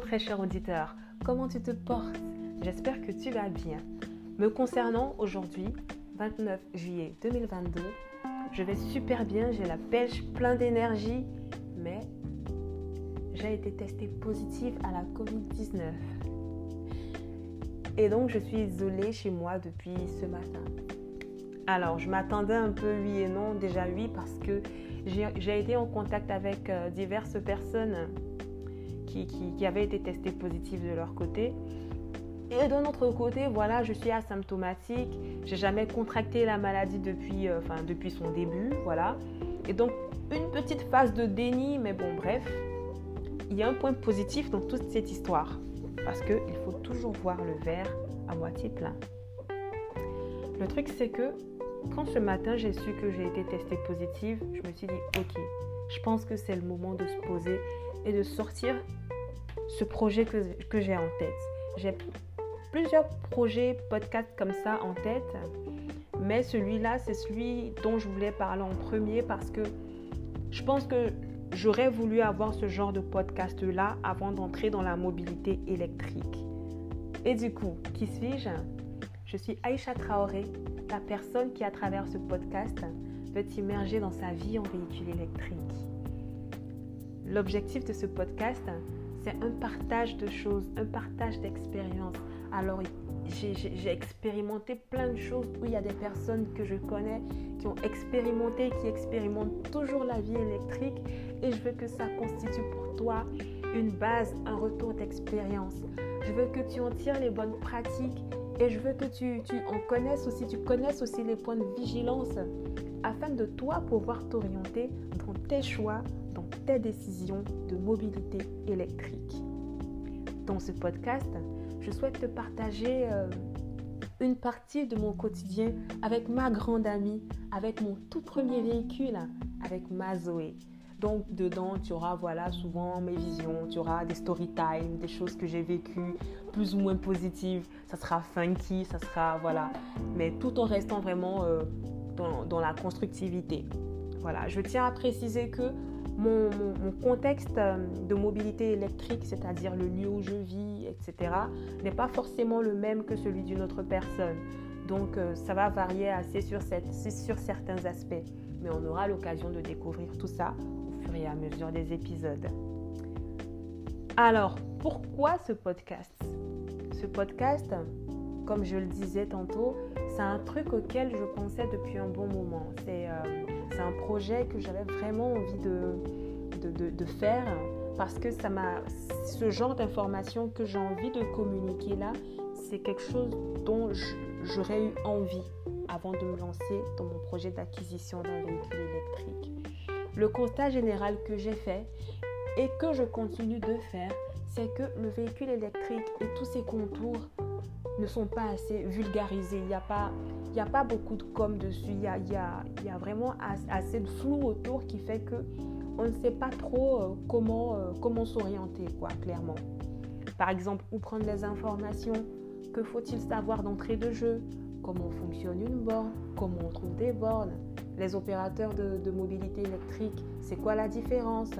Très cher auditeur, comment tu te portes? J'espère que tu vas bien. Me concernant aujourd'hui, 29 juillet 2022, je vais super bien, j'ai la pêche, plein d'énergie, mais j'ai été testée positive à la Covid-19. Et donc je suis isolée chez moi depuis ce matin. Alors je m'attendais un peu oui et non, déjà oui parce que j'ai été en contact avec euh, diverses personnes qui, avaient été testées positives de leur côté. Et d'un autre côté, voilà, je suis asymptomatique. J'ai jamais contracté la maladie depuis, euh, enfin, depuis son début, voilà. Et donc, une petite phase de déni, mais bon, bref. Il y a un point positif dans toute cette histoire. Parce qu'il faut toujours voir le verre à moitié plein. Le truc, c'est que quand ce matin j'ai su que j'ai été testée positive, je me suis dit, ok, je pense que c'est le moment de se poser et de sortir ce projet que, que j'ai en tête. J'ai plusieurs projets podcast comme ça en tête, mais celui-là, c'est celui dont je voulais parler en premier parce que je pense que j'aurais voulu avoir ce genre de podcast-là avant d'entrer dans la mobilité électrique. Et du coup, qui suis-je? Je suis Aïcha Traoré, la personne qui, à travers ce podcast, veut immerger dans sa vie en véhicule électrique. L'objectif de ce podcast, c'est un partage de choses, un partage d'expériences. Alors, j'ai expérimenté plein de choses où il y a des personnes que je connais qui ont expérimenté, qui expérimentent toujours la vie électrique et je veux que ça constitue pour toi une base, un retour d'expérience. Je veux que tu en tires les bonnes pratiques et je veux que tu, tu en connaisses aussi, tu connaisses aussi les points de vigilance afin de toi pouvoir t'orienter dans tes choix, dans tes décisions de mobilité électrique. Dans ce podcast, je souhaite te partager euh, une partie de mon quotidien avec ma grande amie, avec mon tout premier véhicule, avec ma Zoé. Donc dedans, tu auras voilà souvent mes visions, tu auras des story time, des choses que j'ai vécues plus ou moins positives. Ça sera funky, ça sera voilà, mais tout en restant vraiment euh, dans, la constructivité. Voilà, je tiens à préciser que mon, contexte euh, de mobilité électrique, c'est-à-dire le lieu où je vis, etc., n'est pas forcément le même que celui d'une autre personne. Donc euh, ça va varier assez sur, sur certains aspects. Mais on aura l'occasion de découvrir tout ça et à mesure des épisodes. Alors, pourquoi ce podcast? Ce podcast, comme je le disais tantôt, c'est un truc auquel je pensais depuis un bon moment. C'est euh, un projet que j'avais vraiment envie de, de, de, faire parce que ça ce genre d'information que j'ai envie de communiquer là, c'est quelque chose dont j'aurais eu envie avant de me lancer dans mon projet d'acquisition d'un véhicule électrique. Le constat général que j'ai fait et que je continue de faire, c'est que le véhicule électrique et tous ses contours ne sont pas assez vulgarisés. Il n'y a, pas, il a pas beaucoup de com dessus. Il y a, il y a, il y a vraiment assez de flou autour qui fait que on ne sait pas trop euh, comment, euh, comment s'orienter, quoi, clairement. Par exemple, où prendre les informations? Que faut-il savoir d'entrée de jeu? Comment fonctionne une borne? Comment on trouve des bornes? Les opérateurs de, mobilité électrique, c'est quoi la différence?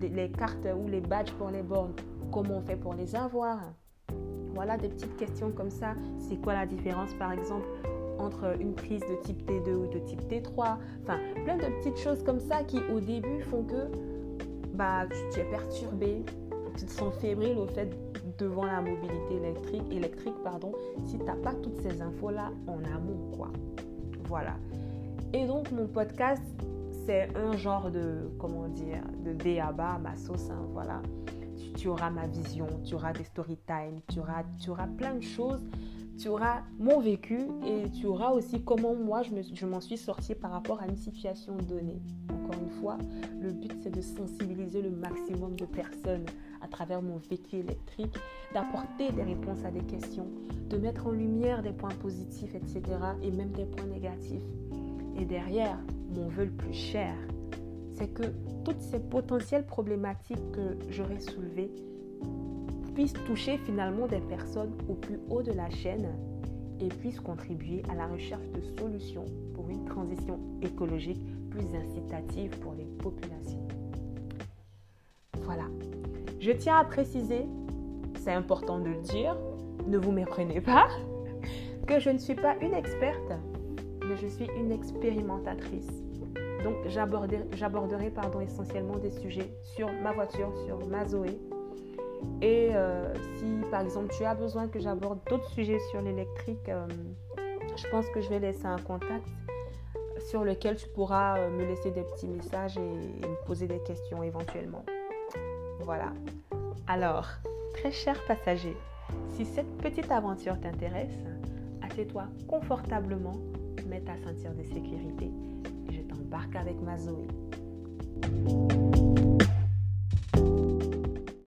Les cartes ou les badges pour les bornes, comment on fait pour les avoir? Voilà des petites questions comme ça. C'est quoi la différence par exemple entre une prise de type T2 ou de type T3 Enfin, plein de petites choses comme ça qui au début font que bah, tu, es perturbé, tu te sens fébrile au fait devant la mobilité électrique, électrique pardon, si tu n'as pas toutes ces infos-là en amont. quoi. Voilà. Et donc mon podcast, c'est un genre de, comment dire, de béaba, ma sauce, hein, voilà. Tu, auras ma vision, tu auras des story time, tu auras, tu auras plein de choses, tu auras mon vécu et tu auras aussi comment moi je, m'en suis sortie par rapport à une situation donnée. Encore une fois, le but c'est de sensibiliser le maximum de personnes à travers mon vécu électrique, d'apporter des réponses à des questions, de mettre en lumière des points positifs, etc. et même des points négatifs. Et derrière, mon vœu le plus cher, c'est que toutes ces potentielles problématiques que j'aurais soulevées puissent toucher finalement des personnes au plus haut de la chaîne et puissent contribuer à la recherche de solutions pour une transition écologique plus incitative pour les populations. Voilà. Je tiens à préciser c'est important de le dire, ne vous méprenez pas, que je ne suis pas une experte, mais je suis une expérimentatrice. Donc j'aborderai essentiellement des sujets sur ma voiture, sur ma Zoé. Et euh, si par exemple tu as besoin que j'aborde d'autres sujets sur l'électrique, euh, je pense que je vais laisser un contact sur lequel tu pourras euh, me laisser des petits messages et, me poser des questions éventuellement. Voilà. Alors, très cher passager, si cette petite aventure t'intéresse, assieds-toi confortablement, mets ta ceinture de sécurité je t'embarque avec ma Zoé.